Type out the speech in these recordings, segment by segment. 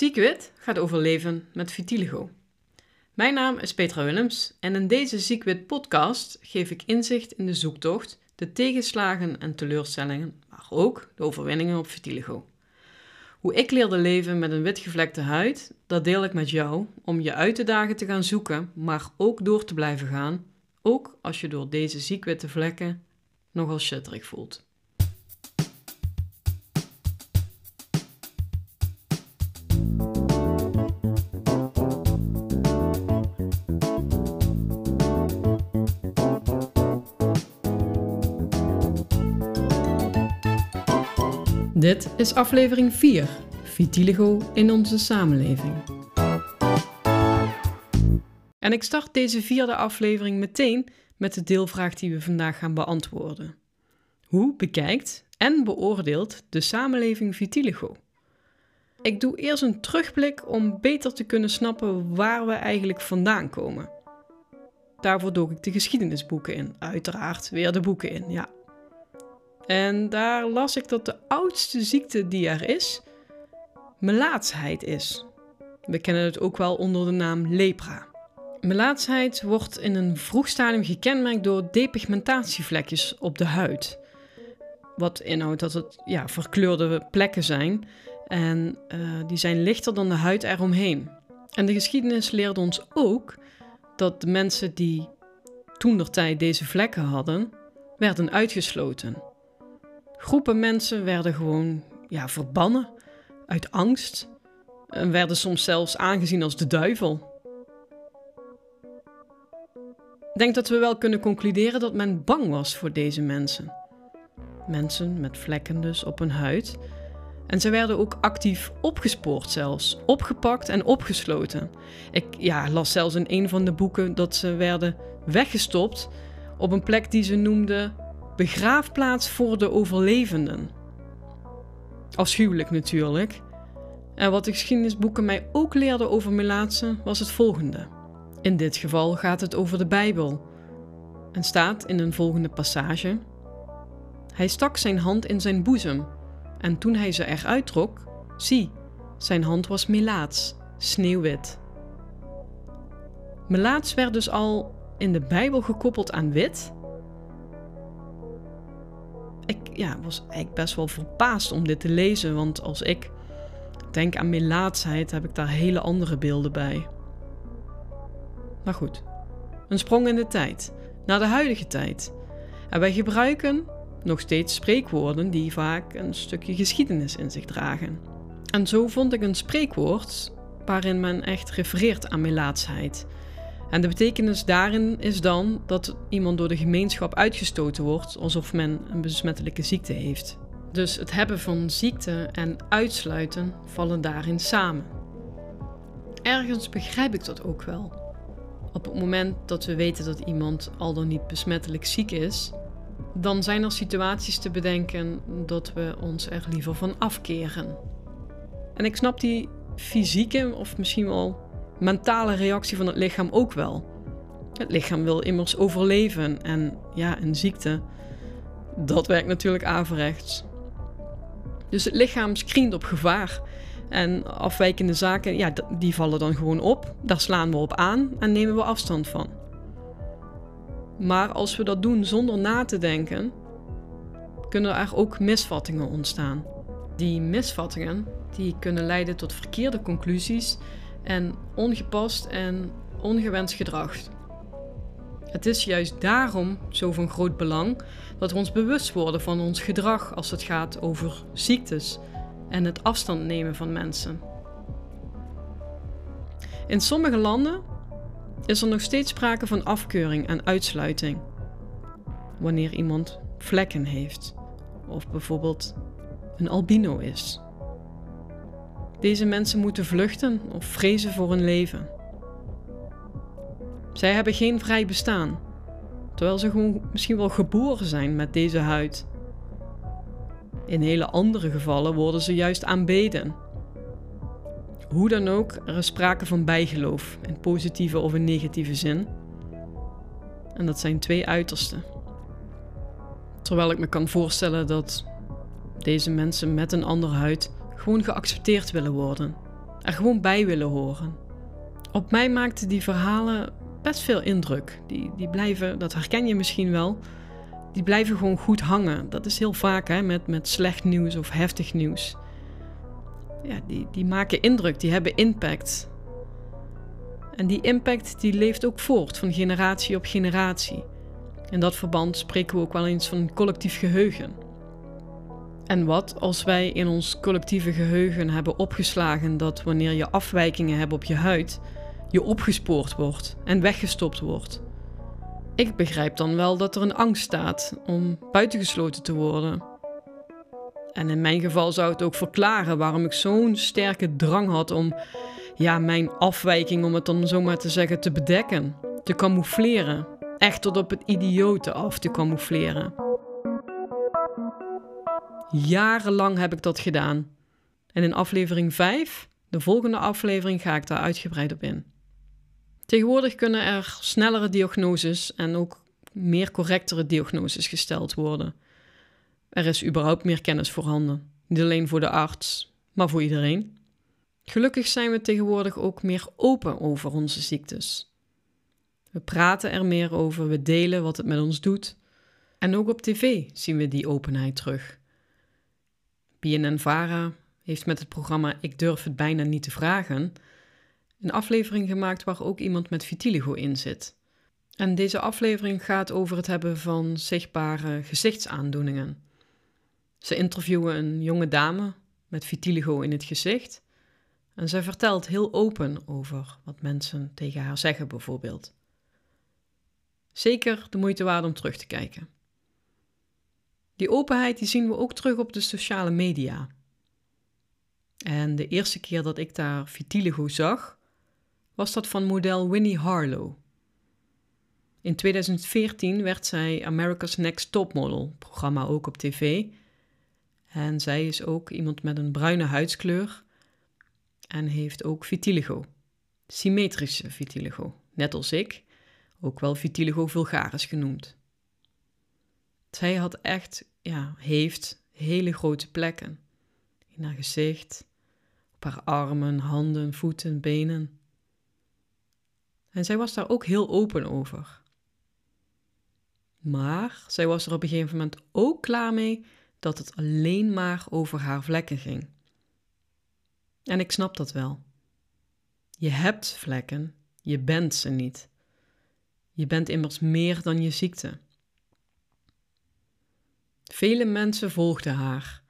Ziekwit gaat over leven met vitiligo. Mijn naam is Petra Willems en in deze Ziekwit podcast geef ik inzicht in de zoektocht, de tegenslagen en teleurstellingen, maar ook de overwinningen op vitiligo. Hoe ik leerde leven met een witgevlekte huid, dat deel ik met jou om je uit te dagen te gaan zoeken, maar ook door te blijven gaan, ook als je door deze ziekwitte vlekken nogal shitterig voelt. Dit is aflevering 4: Vitiligo in onze samenleving. En ik start deze vierde aflevering meteen met de deelvraag die we vandaag gaan beantwoorden. Hoe bekijkt en beoordeelt de samenleving vitiligo? Ik doe eerst een terugblik om beter te kunnen snappen waar we eigenlijk vandaan komen. Daarvoor dook ik de geschiedenisboeken in, uiteraard weer de boeken in, ja. En daar las ik dat de oudste ziekte die er is, melaatsheid is. We kennen het ook wel onder de naam lepra. Melaatsheid wordt in een vroeg stadium gekenmerkt door depigmentatievlekjes op de huid. Wat inhoudt dat het ja, verkleurde plekken zijn en uh, die zijn lichter dan de huid eromheen. En de geschiedenis leert ons ook dat de mensen die toen der tijd deze vlekken hadden, werden uitgesloten. Groepen mensen werden gewoon ja, verbannen uit angst en werden soms zelfs aangezien als de duivel. Ik denk dat we wel kunnen concluderen dat men bang was voor deze mensen. Mensen met vlekken dus op hun huid. En ze werden ook actief opgespoord zelfs, opgepakt en opgesloten. Ik ja, las zelfs in een van de boeken dat ze werden weggestopt op een plek die ze noemden begraafplaats voor de overlevenden. Afschuwelijk natuurlijk. En wat de geschiedenisboeken mij ook leerden over Melaatse was het volgende. In dit geval gaat het over de Bijbel. En staat in een volgende passage: Hij stak zijn hand in zijn boezem, en toen hij ze eruit trok, zie, zijn hand was melaats, sneeuwwit. Melaats werd dus al in de Bijbel gekoppeld aan wit ik ja, was eigenlijk best wel verbaasd om dit te lezen, want als ik denk aan melaatsheid, heb ik daar hele andere beelden bij. Maar goed, een sprong in de tijd, naar de huidige tijd. En wij gebruiken nog steeds spreekwoorden die vaak een stukje geschiedenis in zich dragen. En zo vond ik een spreekwoord waarin men echt refereert aan melaatsheid. En de betekenis daarin is dan dat iemand door de gemeenschap uitgestoten wordt alsof men een besmettelijke ziekte heeft. Dus het hebben van ziekte en uitsluiten vallen daarin samen. Ergens begrijp ik dat ook wel. Op het moment dat we weten dat iemand al dan niet besmettelijk ziek is, dan zijn er situaties te bedenken dat we ons er liever van afkeren. En ik snap die fysieke of misschien wel mentale reactie van het lichaam ook wel. Het lichaam wil immers overleven en ja, een ziekte, dat werkt natuurlijk averechts. Dus het lichaam screent op gevaar. En afwijkende zaken, ja, die vallen dan gewoon op. Daar slaan we op aan en nemen we afstand van. Maar als we dat doen zonder na te denken, kunnen er ook misvattingen ontstaan. Die misvattingen die kunnen leiden tot verkeerde conclusies en ongepast en ongewenst gedrag. Het is juist daarom zo van groot belang dat we ons bewust worden van ons gedrag als het gaat over ziektes en het afstand nemen van mensen. In sommige landen is er nog steeds sprake van afkeuring en uitsluiting wanneer iemand vlekken heeft of bijvoorbeeld een albino is. Deze mensen moeten vluchten of vrezen voor hun leven. Zij hebben geen vrij bestaan, terwijl ze gewoon misschien wel geboren zijn met deze huid. In hele andere gevallen worden ze juist aanbeden. Hoe dan ook, er is sprake van bijgeloof, in positieve of in negatieve zin. En dat zijn twee uitersten. Terwijl ik me kan voorstellen dat deze mensen met een andere huid gewoon geaccepteerd willen worden. er gewoon bij willen horen. Op mij maakten die verhalen best veel indruk. Die, die blijven, dat herken je misschien wel, die blijven gewoon goed hangen. Dat is heel vaak hè, met, met slecht nieuws of heftig nieuws. Ja, die, die maken indruk, die hebben impact. En die impact die leeft ook voort van generatie op generatie. In dat verband spreken we ook wel eens van collectief geheugen. En wat als wij in ons collectieve geheugen hebben opgeslagen dat wanneer je afwijkingen hebt op je huid, je opgespoord wordt en weggestopt wordt? Ik begrijp dan wel dat er een angst staat om buitengesloten te worden. En in mijn geval zou het ook verklaren waarom ik zo'n sterke drang had om ja, mijn afwijking, om het dan zomaar te zeggen, te bedekken, te camoufleren. Echt tot op het idiote af te camoufleren. Jarenlang heb ik dat gedaan. En in aflevering 5, de volgende aflevering, ga ik daar uitgebreid op in. Tegenwoordig kunnen er snellere diagnoses en ook meer correctere diagnoses gesteld worden. Er is überhaupt meer kennis voorhanden. Niet alleen voor de arts, maar voor iedereen. Gelukkig zijn we tegenwoordig ook meer open over onze ziektes. We praten er meer over, we delen wat het met ons doet. En ook op tv zien we die openheid terug. BNN-Vara heeft met het programma Ik durf het bijna niet te vragen een aflevering gemaakt waar ook iemand met vitiligo in zit. En deze aflevering gaat over het hebben van zichtbare gezichtsaandoeningen. Ze interviewen een jonge dame met vitiligo in het gezicht en zij vertelt heel open over wat mensen tegen haar zeggen, bijvoorbeeld. Zeker de moeite waard om terug te kijken. Die openheid die zien we ook terug op de sociale media. En de eerste keer dat ik daar vitiligo zag, was dat van model Winnie Harlow. In 2014 werd zij America's Next Top Model, programma ook op tv. En zij is ook iemand met een bruine huidskleur en heeft ook vitiligo. Symmetrische vitiligo, net als ik, ook wel vitiligo vulgaris genoemd. Zij had echt, ja, heeft hele grote plekken. In haar gezicht, op haar armen, handen, voeten, benen. En zij was daar ook heel open over. Maar zij was er op een gegeven moment ook klaar mee dat het alleen maar over haar vlekken ging. En ik snap dat wel. Je hebt vlekken, je bent ze niet. Je bent immers meer dan je ziekte. Vele mensen volgden haar,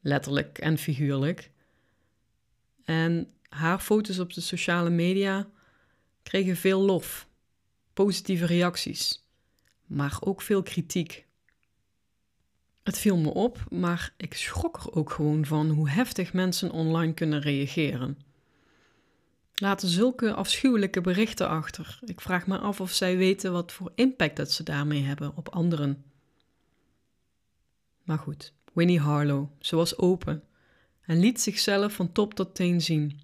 letterlijk en figuurlijk. En haar foto's op de sociale media kregen veel lof, positieve reacties, maar ook veel kritiek. Het viel me op, maar ik schrok er ook gewoon van hoe heftig mensen online kunnen reageren. Laten zulke afschuwelijke berichten achter. Ik vraag me af of zij weten wat voor impact dat ze daarmee hebben op anderen. Maar goed, Winnie Harlow, ze was open en liet zichzelf van top tot teen zien.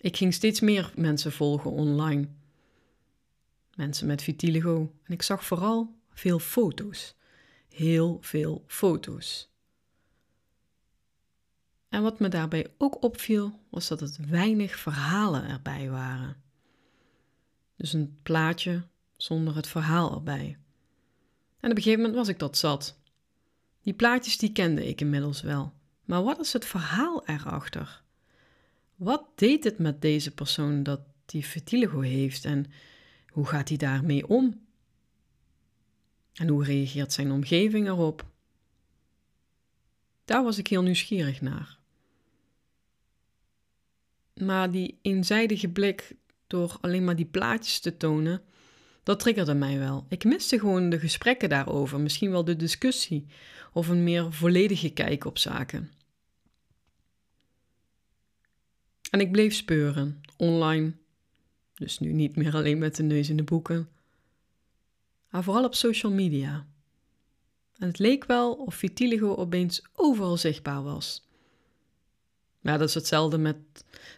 Ik ging steeds meer mensen volgen online. Mensen met vitiligo. En ik zag vooral veel foto's. Heel veel foto's. En wat me daarbij ook opviel, was dat het weinig verhalen erbij waren. Dus een plaatje zonder het verhaal erbij. En op een gegeven moment was ik dat zat. Die plaatjes die kende ik inmiddels wel. Maar wat is het verhaal erachter? Wat deed het met deze persoon dat die vitiligo heeft en hoe gaat hij daarmee om? En hoe reageert zijn omgeving erop? Daar was ik heel nieuwsgierig naar. Maar die eenzijdige blik door alleen maar die plaatjes te tonen, dat triggerde mij wel. Ik miste gewoon de gesprekken daarover, misschien wel de discussie of een meer volledige kijk op zaken. En ik bleef speuren, online. Dus nu niet meer alleen met de neus in de boeken. Maar vooral op social media. En het leek wel of vitiligo opeens overal zichtbaar was. Ja, dat is hetzelfde met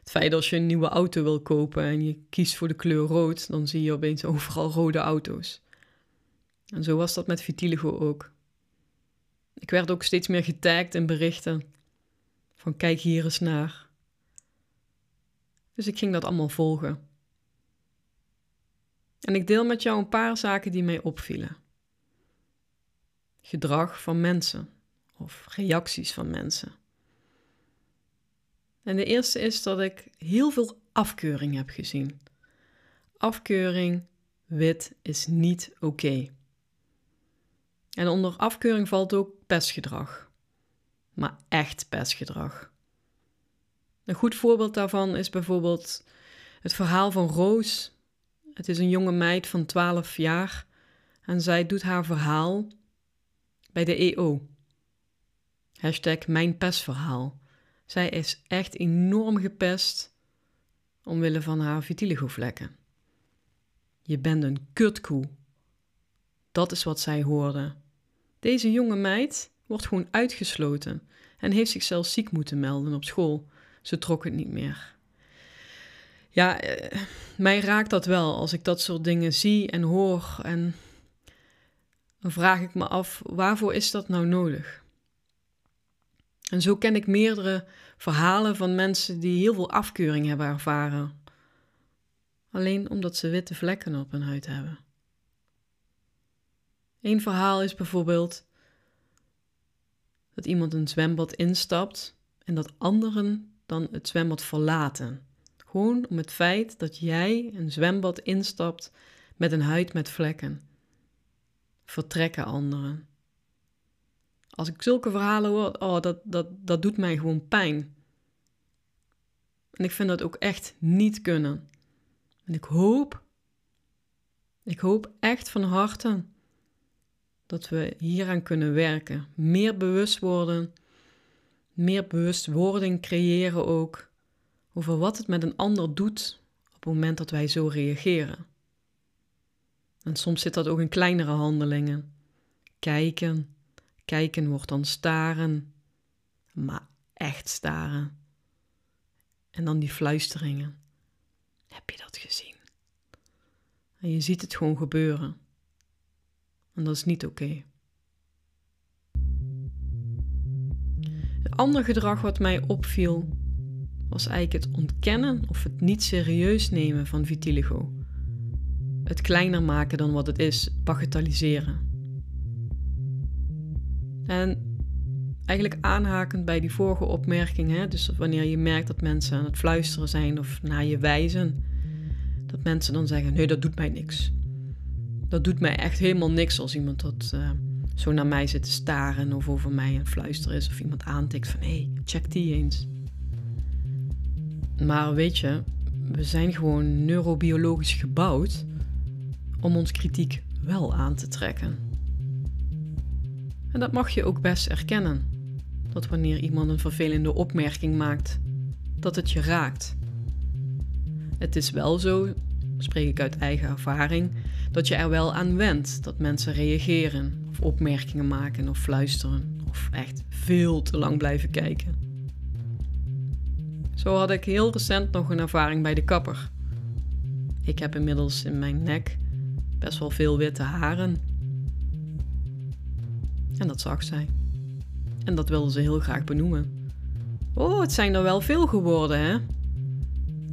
het feit als je een nieuwe auto wil kopen en je kiest voor de kleur rood, dan zie je opeens overal rode auto's. En zo was dat met vitiligo ook. Ik werd ook steeds meer getagd in berichten Van kijk hier eens naar. Dus ik ging dat allemaal volgen. En ik deel met jou een paar zaken die mij opvielen. Gedrag van mensen of reacties van mensen. En de eerste is dat ik heel veel afkeuring heb gezien. Afkeuring, wit is niet oké. En onder afkeuring valt ook pestgedrag. Maar echt pestgedrag. Een goed voorbeeld daarvan is bijvoorbeeld het verhaal van Roos. Het is een jonge meid van 12 jaar en zij doet haar verhaal bij de EO. Hashtag mijn pestverhaal. Zij is echt enorm gepest omwille van haar vitiligo-vlekken. Je bent een kutkoe. Dat is wat zij hoorde. Deze jonge meid wordt gewoon uitgesloten en heeft zichzelf ziek moeten melden op school. Ze trok het niet meer. Ja, eh, mij raakt dat wel als ik dat soort dingen zie en hoor. En dan vraag ik me af, waarvoor is dat nou nodig? En zo ken ik meerdere verhalen van mensen die heel veel afkeuring hebben ervaren. Alleen omdat ze witte vlekken op hun huid hebben. Een verhaal is bijvoorbeeld dat iemand een zwembad instapt en dat anderen dan het zwembad verlaten. Gewoon om het feit dat jij een zwembad instapt met een huid met vlekken. Vertrekken anderen. Als ik zulke verhalen hoor, oh, dat, dat, dat doet mij gewoon pijn. En ik vind dat ook echt niet kunnen. En ik hoop, ik hoop echt van harte dat we hieraan kunnen werken. Meer bewust worden, meer bewustwording creëren ook over wat het met een ander doet op het moment dat wij zo reageren. En soms zit dat ook in kleinere handelingen. Kijken, Kijken wordt dan staren, maar echt staren. En dan die fluisteringen. Heb je dat gezien? En je ziet het gewoon gebeuren. En dat is niet oké. Het andere gedrag wat mij opviel was eigenlijk het ontkennen of het niet serieus nemen van vitiligo. Het kleiner maken dan wat het is, bagatelliseren. En eigenlijk aanhakend bij die vorige opmerking, hè, dus wanneer je merkt dat mensen aan het fluisteren zijn of naar je wijzen, dat mensen dan zeggen: Nee, dat doet mij niks. Dat doet mij echt helemaal niks als iemand dat uh, zo naar mij zit te staren of over mij aan het fluisteren is of iemand aantikt van: Hé, hey, check die eens. Maar weet je, we zijn gewoon neurobiologisch gebouwd om ons kritiek wel aan te trekken. En dat mag je ook best erkennen. Dat wanneer iemand een vervelende opmerking maakt, dat het je raakt. Het is wel zo, spreek ik uit eigen ervaring, dat je er wel aan wendt dat mensen reageren of opmerkingen maken of fluisteren of echt veel te lang blijven kijken. Zo had ik heel recent nog een ervaring bij de kapper. Ik heb inmiddels in mijn nek best wel veel witte haren en dat zag zij. En dat wilde ze heel graag benoemen. Oh, het zijn er wel veel geworden, hè?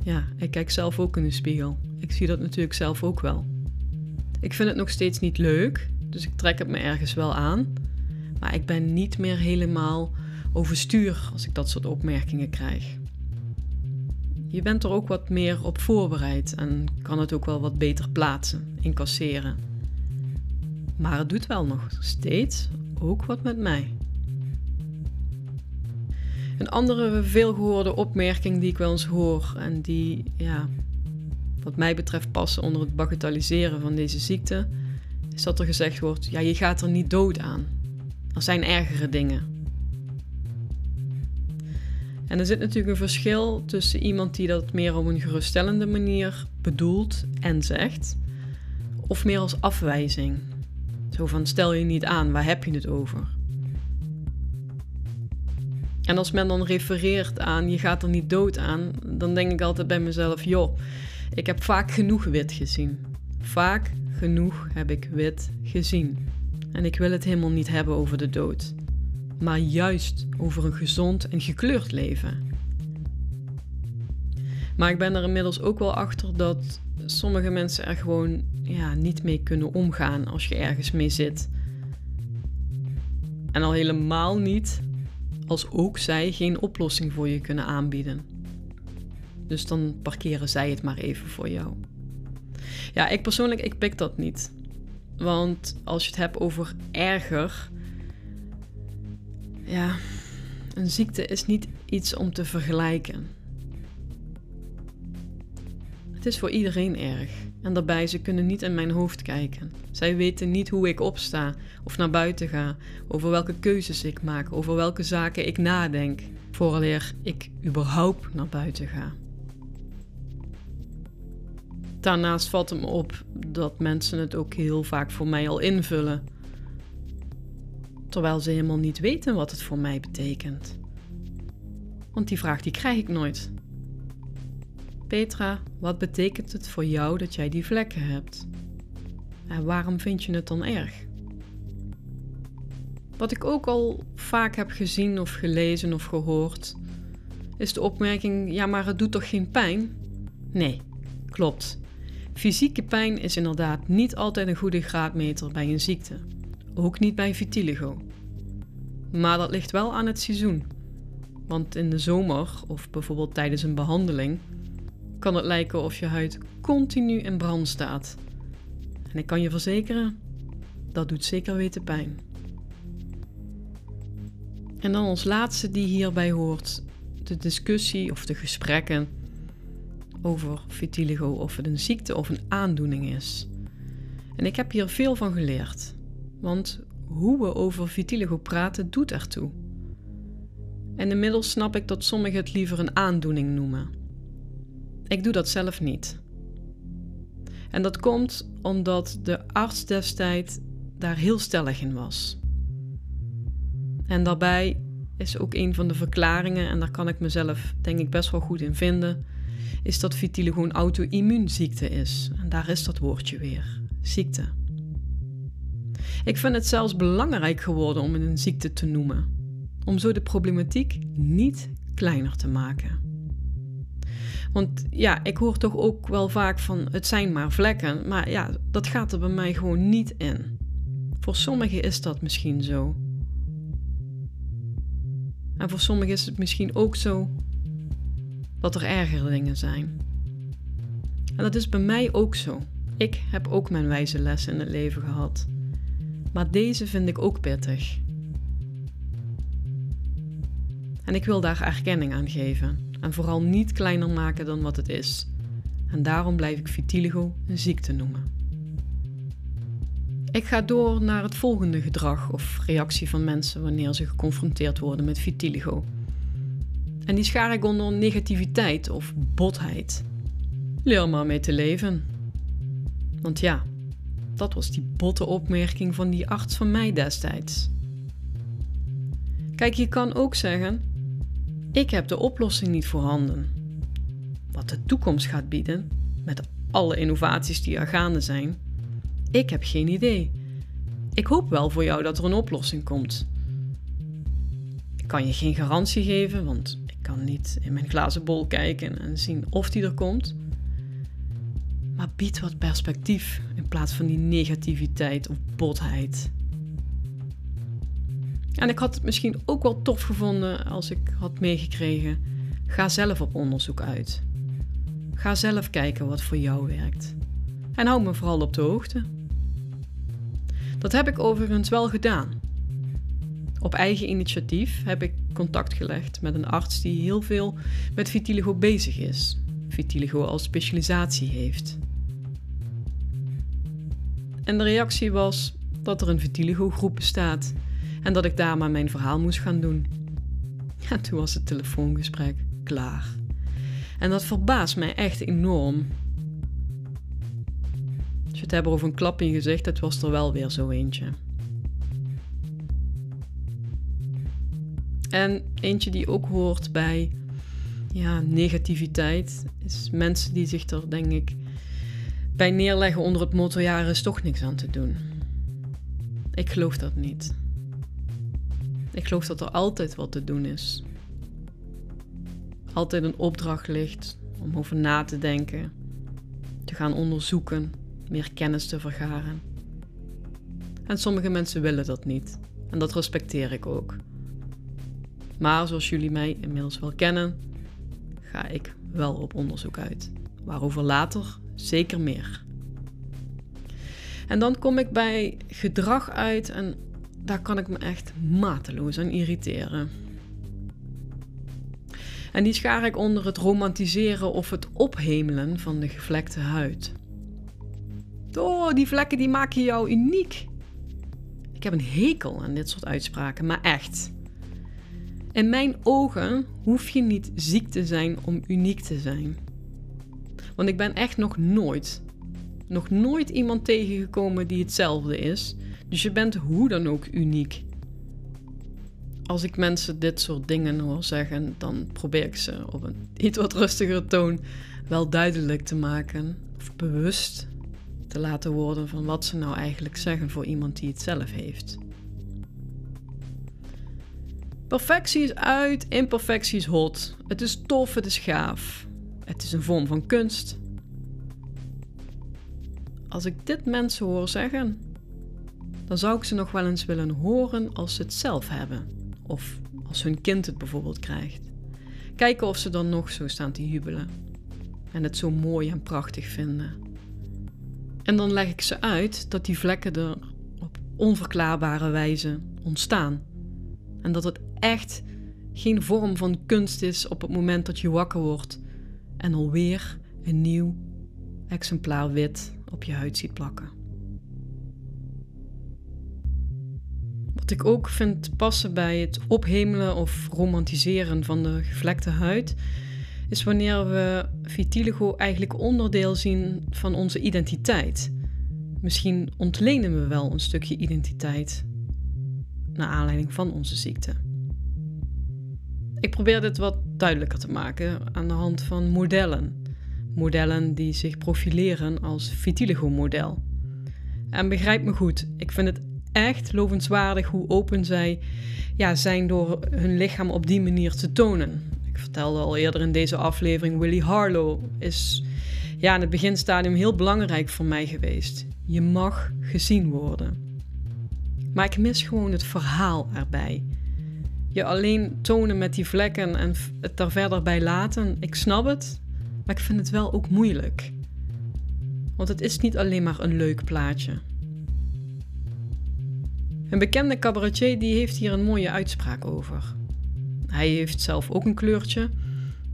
Ja, ik kijk zelf ook in de spiegel. Ik zie dat natuurlijk zelf ook wel. Ik vind het nog steeds niet leuk, dus ik trek het me ergens wel aan. Maar ik ben niet meer helemaal overstuur als ik dat soort opmerkingen krijg. Je bent er ook wat meer op voorbereid en kan het ook wel wat beter plaatsen, incasseren. Maar het doet wel nog steeds ook wat met mij. Een andere veelgehoorde opmerking die ik wel eens hoor en die, ja, wat mij betreft passen onder het bagatelliseren van deze ziekte, is dat er gezegd wordt: ja, je gaat er niet dood aan. Er zijn ergere dingen. En er zit natuurlijk een verschil tussen iemand die dat meer op een geruststellende manier bedoelt en zegt, of meer als afwijzing. Zo van stel je niet aan, waar heb je het over? En als men dan refereert aan je gaat er niet dood aan, dan denk ik altijd bij mezelf, joh, ik heb vaak genoeg wit gezien. Vaak genoeg heb ik wit gezien. En ik wil het helemaal niet hebben over de dood. maar juist over een gezond en gekleurd leven. Maar ik ben er inmiddels ook wel achter dat sommige mensen er gewoon ja, niet mee kunnen omgaan als je ergens mee zit. En al helemaal niet als ook zij geen oplossing voor je kunnen aanbieden. Dus dan parkeren zij het maar even voor jou. Ja, ik persoonlijk, ik pik dat niet. Want als je het hebt over erger. Ja, een ziekte is niet iets om te vergelijken. Het is voor iedereen erg. En daarbij, ze kunnen niet in mijn hoofd kijken. Zij weten niet hoe ik opsta of naar buiten ga, over welke keuzes ik maak, over welke zaken ik nadenk, vooraleer ik überhaupt naar buiten ga. Daarnaast valt het me op dat mensen het ook heel vaak voor mij al invullen, terwijl ze helemaal niet weten wat het voor mij betekent. Want die vraag die krijg ik nooit. Petra, wat betekent het voor jou dat jij die vlekken hebt? En waarom vind je het dan erg? Wat ik ook al vaak heb gezien of gelezen of gehoord, is de opmerking: ja, maar het doet toch geen pijn? Nee, klopt. Fysieke pijn is inderdaad niet altijd een goede graadmeter bij een ziekte, ook niet bij vitiligo. Maar dat ligt wel aan het seizoen. Want in de zomer of bijvoorbeeld tijdens een behandeling kan het lijken of je huid continu in brand staat. En ik kan je verzekeren, dat doet zeker weten pijn. En dan als laatste die hierbij hoort, de discussie of de gesprekken over vitiligo, of het een ziekte of een aandoening is. En ik heb hier veel van geleerd, want hoe we over vitiligo praten doet ertoe. En inmiddels snap ik dat sommigen het liever een aandoening noemen. Ik doe dat zelf niet. En dat komt omdat de arts destijds daar heel stellig in was. En daarbij is ook een van de verklaringen, en daar kan ik mezelf denk ik best wel goed in vinden, is dat vitiligo een auto-immuunziekte is. En daar is dat woordje weer, ziekte. Ik vind het zelfs belangrijk geworden om het een ziekte te noemen, om zo de problematiek niet kleiner te maken. Want ja, ik hoor toch ook wel vaak van het zijn maar vlekken. Maar ja, dat gaat er bij mij gewoon niet in. Voor sommigen is dat misschien zo. En voor sommigen is het misschien ook zo dat er ergere dingen zijn. En dat is bij mij ook zo. Ik heb ook mijn wijze lessen in het leven gehad. Maar deze vind ik ook pittig. En ik wil daar erkenning aan geven en vooral niet kleiner maken dan wat het is. En daarom blijf ik vitiligo een ziekte noemen. Ik ga door naar het volgende gedrag of reactie van mensen wanneer ze geconfronteerd worden met vitiligo. En die schaar ik onder negativiteit of botheid. Leer maar mee te leven. Want ja, dat was die botte opmerking van die arts van mij destijds. Kijk, je kan ook zeggen: ik heb de oplossing niet voorhanden. Wat de toekomst gaat bieden, met alle innovaties die er gaande zijn, ik heb geen idee. Ik hoop wel voor jou dat er een oplossing komt. Ik kan je geen garantie geven, want ik kan niet in mijn glazen bol kijken en zien of die er komt. Maar bied wat perspectief in plaats van die negativiteit of botheid. En ik had het misschien ook wel tof gevonden als ik had meegekregen: ga zelf op onderzoek uit. Ga zelf kijken wat voor jou werkt. En hou me vooral op de hoogte. Dat heb ik overigens wel gedaan. Op eigen initiatief heb ik contact gelegd met een arts die heel veel met vitiligo bezig is. Vitiligo als specialisatie heeft. En de reactie was dat er een vitiligo groep bestaat en dat ik daar maar mijn verhaal moest gaan doen. Ja, toen was het telefoongesprek klaar. En dat verbaast mij echt enorm. Als je het hebt over een klap in je gezicht, het was er wel weer zo eentje. En eentje die ook hoort bij ja, negativiteit, is mensen die zich er, denk ik, bij neerleggen onder het motto: er is toch niks aan te doen. Ik geloof dat niet. Ik geloof dat er altijd wat te doen is. Altijd een opdracht ligt om over na te denken, te gaan onderzoeken, meer kennis te vergaren. En sommige mensen willen dat niet. En dat respecteer ik ook. Maar zoals jullie mij inmiddels wel kennen, ga ik wel op onderzoek uit. Waarover later zeker meer. En dan kom ik bij gedrag uit en daar kan ik me echt mateloos aan irriteren. En die schaar ik onder het romantiseren of het ophemelen van de gevlekte huid. Oh, die vlekken die maken jou uniek. Ik heb een hekel aan dit soort uitspraken, maar echt. In mijn ogen hoef je niet ziek te zijn om uniek te zijn. Want ik ben echt nog nooit, nog nooit iemand tegengekomen die hetzelfde is. Dus je bent hoe dan ook uniek. Als ik mensen dit soort dingen hoor zeggen, dan probeer ik ze op een iets wat rustigere toon wel duidelijk te maken. Of bewust te laten worden van wat ze nou eigenlijk zeggen voor iemand die het zelf heeft. Perfectie is uit, imperfectie is hot. Het is tof, het is gaaf. Het is een vorm van kunst. Als ik dit mensen hoor zeggen, dan zou ik ze nog wel eens willen horen als ze het zelf hebben. Of als hun kind het bijvoorbeeld krijgt. Kijken of ze dan nog zo staan te jubelen. En het zo mooi en prachtig vinden. En dan leg ik ze uit dat die vlekken er op onverklaarbare wijze ontstaan. En dat het echt geen vorm van kunst is op het moment dat je wakker wordt en alweer een nieuw exemplaar wit op je huid ziet plakken. Wat ik ook vind passen bij het ophemelen of romantiseren van de gevlekte huid, is wanneer we vitiligo eigenlijk onderdeel zien van onze identiteit. Misschien ontlenen we wel een stukje identiteit naar aanleiding van onze ziekte. Ik probeer dit wat duidelijker te maken aan de hand van modellen. Modellen die zich profileren als vitiligo-model. En begrijp me goed, ik vind het echt lovenswaardig hoe open zij ja, zijn door hun lichaam op die manier te tonen. Ik vertelde al eerder in deze aflevering, Willie Harlow is ja, in het beginstadium heel belangrijk voor mij geweest. Je mag gezien worden. Maar ik mis gewoon het verhaal erbij. Je alleen tonen met die vlekken en het daar verder bij laten, ik snap het, maar ik vind het wel ook moeilijk. Want het is niet alleen maar een leuk plaatje. Een bekende cabaretier die heeft hier een mooie uitspraak over. Hij heeft zelf ook een kleurtje,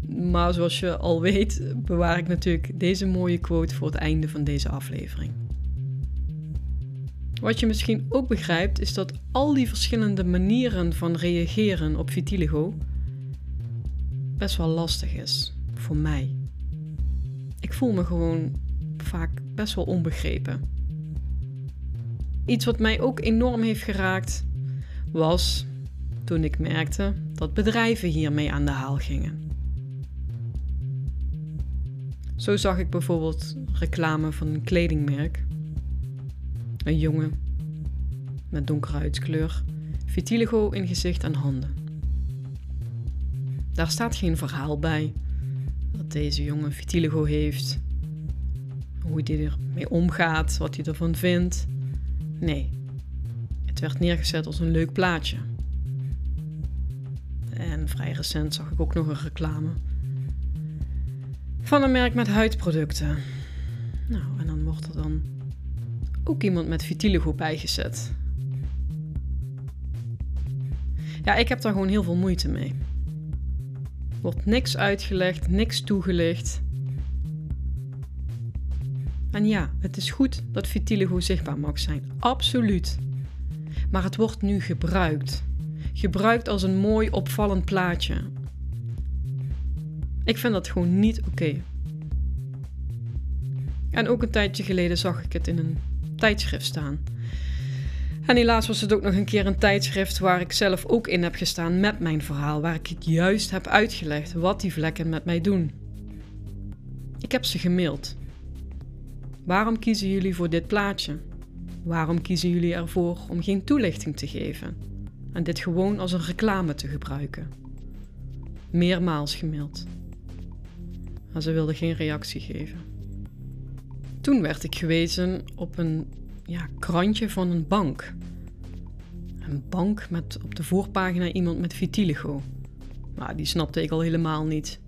maar zoals je al weet bewaar ik natuurlijk deze mooie quote voor het einde van deze aflevering. Wat je misschien ook begrijpt is dat al die verschillende manieren van reageren op vitiligo best wel lastig is voor mij. Ik voel me gewoon vaak best wel onbegrepen. Iets wat mij ook enorm heeft geraakt was toen ik merkte dat bedrijven hiermee aan de haal gingen. Zo zag ik bijvoorbeeld reclame van een kledingmerk. Een jongen met donkere huidskleur, vitiligo in gezicht en handen. Daar staat geen verhaal bij dat deze jongen vitiligo heeft, hoe hij ermee omgaat, wat hij ervan vindt. Nee, het werd neergezet als een leuk plaatje. En vrij recent zag ik ook nog een reclame van een merk met huidproducten. Nou, en dan wordt er dan ook iemand met vitiligo bijgezet. Ja, ik heb daar gewoon heel veel moeite mee. Wordt niks uitgelegd, niks toegelicht. En ja, het is goed dat vitiligo zichtbaar mag zijn, absoluut. Maar het wordt nu gebruikt. Gebruikt als een mooi opvallend plaatje. Ik vind dat gewoon niet oké. En ook een tijdje geleden zag ik het in een tijdschrift staan. En helaas was het ook nog een keer een tijdschrift waar ik zelf ook in heb gestaan met mijn verhaal, waar ik het juist heb uitgelegd wat die vlekken met mij doen. Ik heb ze gemaild. Waarom kiezen jullie voor dit plaatje? Waarom kiezen jullie ervoor om geen toelichting te geven? en dit gewoon als een reclame te gebruiken. Meermaals gemaild. Maar ze wilde geen reactie geven. Toen werd ik gewezen op een ja, krantje van een bank. Een bank met op de voorpagina iemand met vitiligo. Maar die snapte ik al helemaal niet.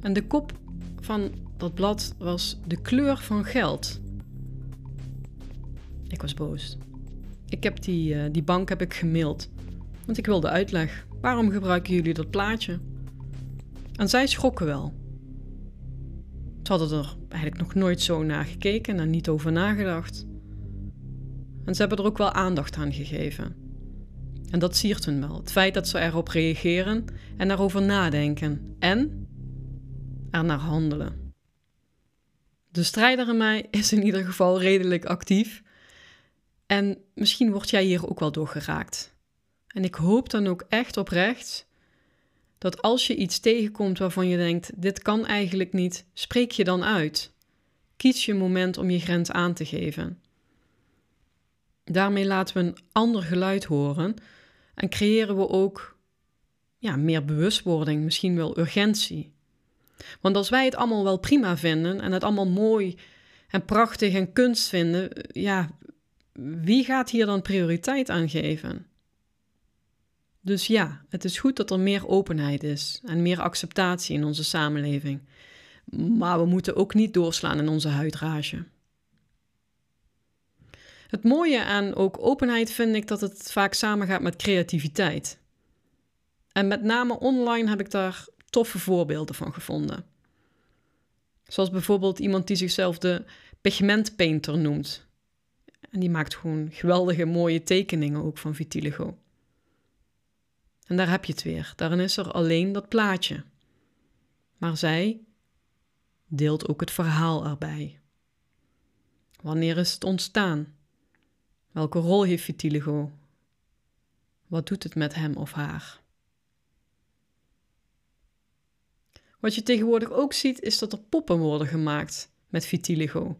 En de kop van dat blad was de kleur van geld. Ik was boos. Ik heb die, uh, die bank heb ik gemaild. Want ik wilde uitleg. Waarom gebruiken jullie dat plaatje? En zij schrokken wel. Ze hadden er eigenlijk nog nooit zo naar gekeken en niet over nagedacht. En ze hebben er ook wel aandacht aan gegeven. En dat siert hun wel. Het feit dat ze erop reageren en daarover nadenken. En er naar handelen. De strijder in mij is in ieder geval redelijk actief. En misschien word jij hier ook wel door geraakt. En ik hoop dan ook echt oprecht dat als je iets tegenkomt waarvan je denkt: dit kan eigenlijk niet, spreek je dan uit. Kies je moment om je grens aan te geven. Daarmee laten we een ander geluid horen en creëren we ook ja, meer bewustwording, misschien wel urgentie. Want als wij het allemaal wel prima vinden en het allemaal mooi en prachtig en kunst vinden, ja, wie gaat hier dan prioriteit aan geven? Dus ja, het is goed dat er meer openheid is en meer acceptatie in onze samenleving. Maar we moeten ook niet doorslaan in onze huidrage. Het mooie aan ook openheid vind ik dat het vaak samengaat met creativiteit. En met name online heb ik daar toffe voorbeelden van gevonden. Zoals bijvoorbeeld iemand die zichzelf de pigmentpainter noemt. En die maakt gewoon geweldige mooie tekeningen ook van vitiligo. En daar heb je het weer. Daarin is er alleen dat plaatje. Maar zij deelt ook het verhaal erbij. Wanneer is het ontstaan? Welke rol heeft vitiligo? Wat doet het met hem of haar? Wat je tegenwoordig ook ziet, is dat er poppen worden gemaakt met vitiligo.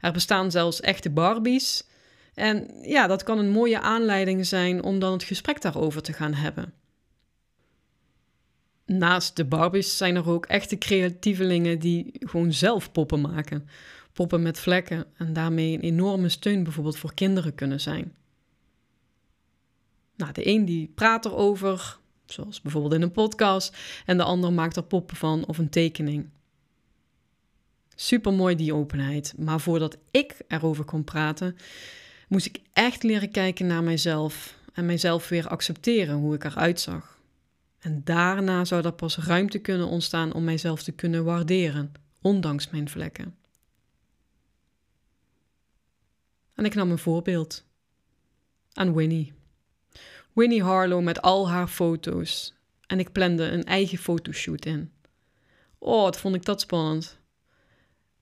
Er bestaan zelfs echte Barbies. En ja, dat kan een mooie aanleiding zijn om dan het gesprek daarover te gaan hebben. Naast de Barbies zijn er ook echte creatievelingen die gewoon zelf poppen maken. Poppen met vlekken en daarmee een enorme steun bijvoorbeeld voor kinderen kunnen zijn. Nou, de een die praat erover, zoals bijvoorbeeld in een podcast, en de ander maakt er poppen van of een tekening. Super mooi die openheid, maar voordat ik erover kon praten, moest ik echt leren kijken naar mijzelf en mijzelf weer accepteren hoe ik eruit zag. En daarna zou er pas ruimte kunnen ontstaan om mijzelf te kunnen waarderen, ondanks mijn vlekken. En ik nam een voorbeeld aan Winnie. Winnie Harlow met al haar foto's. En ik plande een eigen fotoshoot in. Oh, wat vond ik dat spannend.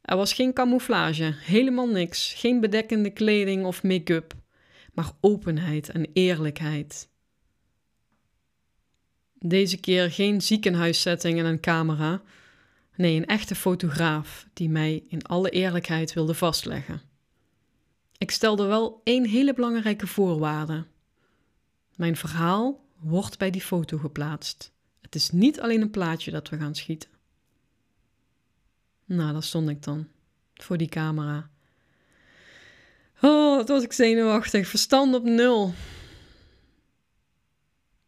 Er was geen camouflage, helemaal niks, geen bedekkende kleding of make-up, maar openheid en eerlijkheid. Deze keer geen ziekenhuissetting en een camera. Nee, een echte fotograaf die mij in alle eerlijkheid wilde vastleggen. Ik stelde wel één hele belangrijke voorwaarde. Mijn verhaal wordt bij die foto geplaatst. Het is niet alleen een plaatje dat we gaan schieten. Nou, daar stond ik dan, voor die camera. Oh, wat was ik zenuwachtig, verstand op nul.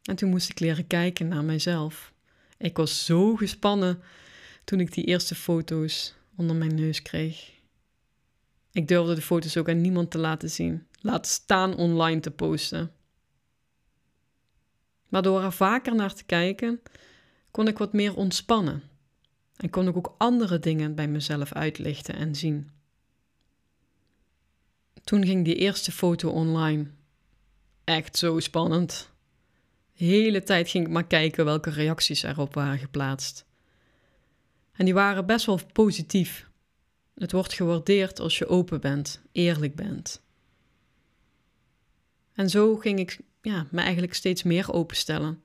En toen moest ik leren kijken naar mijzelf. Ik was zo gespannen toen ik die eerste foto's onder mijn neus kreeg. Ik durfde de foto's ook aan niemand te laten zien, laat staan online te posten. Maar door er vaker naar te kijken, kon ik wat meer ontspannen en kon ik ook andere dingen bij mezelf uitlichten en zien. Toen ging die eerste foto online. Echt zo spannend. De hele tijd ging ik maar kijken welke reacties erop waren geplaatst. En die waren best wel positief. Het wordt gewaardeerd als je open bent, eerlijk bent. En zo ging ik ja, me eigenlijk steeds meer openstellen.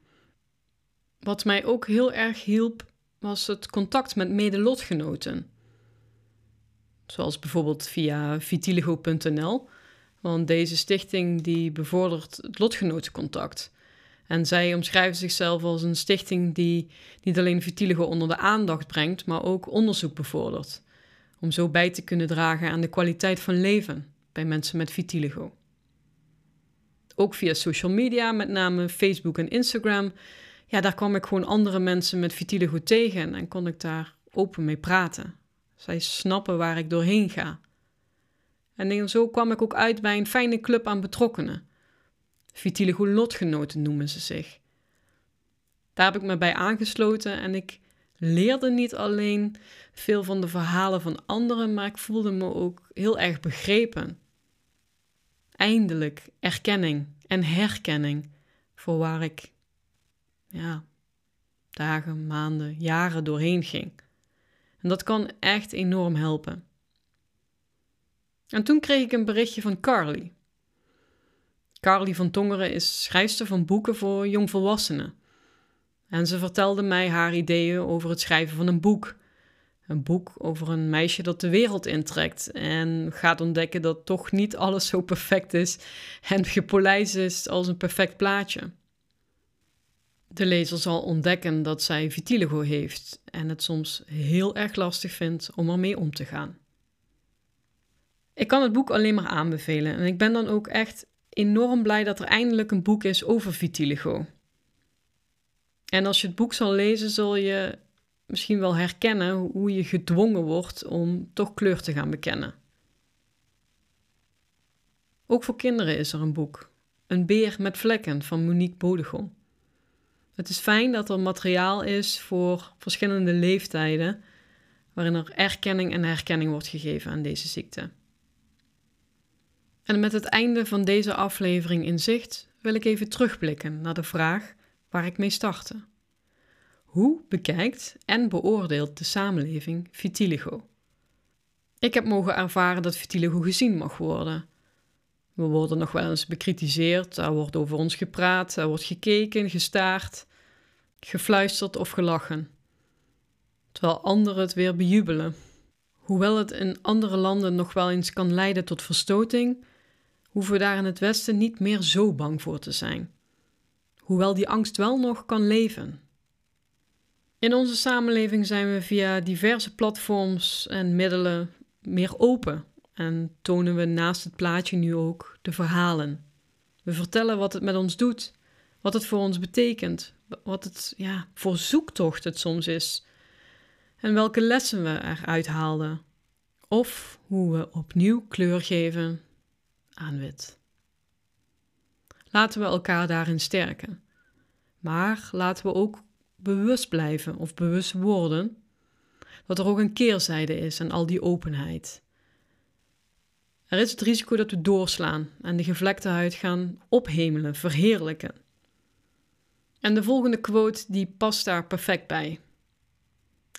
Wat mij ook heel erg hielp, was het contact met medelotgenoten. Zoals bijvoorbeeld via vitiligo.nl, want deze stichting die bevordert het lotgenotencontact. En zij omschrijven zichzelf als een stichting die niet alleen vitiligo onder de aandacht brengt, maar ook onderzoek bevordert. Om zo bij te kunnen dragen aan de kwaliteit van leven bij mensen met vitiligo. Ook via social media, met name Facebook en Instagram, ja, daar kwam ik gewoon andere mensen met vitiligo tegen en kon ik daar open mee praten. Zij snappen waar ik doorheen ga. En zo kwam ik ook uit bij een fijne club aan betrokkenen. Vitiligo lotgenoten noemen ze zich. Daar heb ik me bij aangesloten en ik leerde niet alleen veel van de verhalen van anderen, maar ik voelde me ook heel erg begrepen. Eindelijk erkenning en herkenning voor waar ik ja, dagen, maanden, jaren doorheen ging. En dat kan echt enorm helpen. En toen kreeg ik een berichtje van Carly. Carly van Tongeren is schrijfster van boeken voor jongvolwassenen. En ze vertelde mij haar ideeën over het schrijven van een boek. Een boek over een meisje dat de wereld intrekt en gaat ontdekken dat toch niet alles zo perfect is en gepolijst is als een perfect plaatje. De lezer zal ontdekken dat zij vitiligo heeft en het soms heel erg lastig vindt om ermee om te gaan. Ik kan het boek alleen maar aanbevelen en ik ben dan ook echt enorm blij dat er eindelijk een boek is over vitiligo. En als je het boek zal lezen, zul je misschien wel herkennen hoe je gedwongen wordt om toch kleur te gaan bekennen. Ook voor kinderen is er een boek, Een beer met vlekken van Monique Bodegom. Het is fijn dat er materiaal is voor verschillende leeftijden, waarin er erkenning en herkenning wordt gegeven aan deze ziekte. En met het einde van deze aflevering in zicht wil ik even terugblikken naar de vraag waar ik mee startte. Hoe bekijkt en beoordeelt de samenleving vitiligo? Ik heb mogen ervaren dat vitiligo gezien mag worden. We worden nog wel eens bekritiseerd, er wordt over ons gepraat, er wordt gekeken, gestaard, gefluisterd of gelachen. Terwijl anderen het weer bejubelen. Hoewel het in andere landen nog wel eens kan leiden tot verstoting, hoeven we daar in het Westen niet meer zo bang voor te zijn. Hoewel die angst wel nog kan leven. In onze samenleving zijn we via diverse platforms en middelen meer open en tonen we naast het plaatje nu ook de verhalen. We vertellen wat het met ons doet, wat het voor ons betekent, wat het ja, voor zoektocht het soms is en welke lessen we eruit haalden. Of hoe we opnieuw kleur geven aan wit. Laten we elkaar daarin sterken. Maar laten we ook bewust blijven of bewust worden dat er ook een keerzijde is aan al die openheid. Er is het risico dat we doorslaan en de gevlekte huid gaan ophemelen, verheerlijken. En de volgende quote die past daar perfect bij.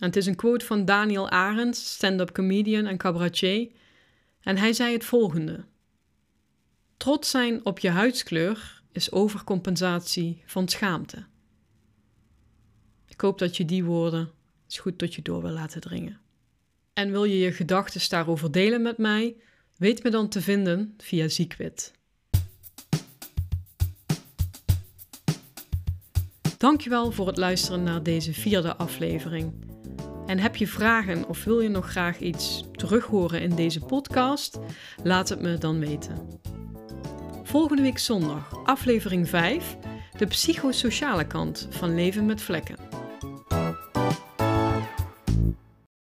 En het is een quote van Daniel Arends, stand-up comedian en cabaretier. En hij zei het volgende. Trots zijn op je huidskleur is overcompensatie van schaamte. Ik hoop dat je die woorden eens goed tot je door wil laten dringen. En wil je je gedachten daarover delen met mij? Weet me dan te vinden via Ziekwit. Dankjewel voor het luisteren naar deze vierde aflevering. En heb je vragen of wil je nog graag iets terughoren in deze podcast? Laat het me dan weten. Volgende week zondag, aflevering 5, de psychosociale kant van leven met vlekken.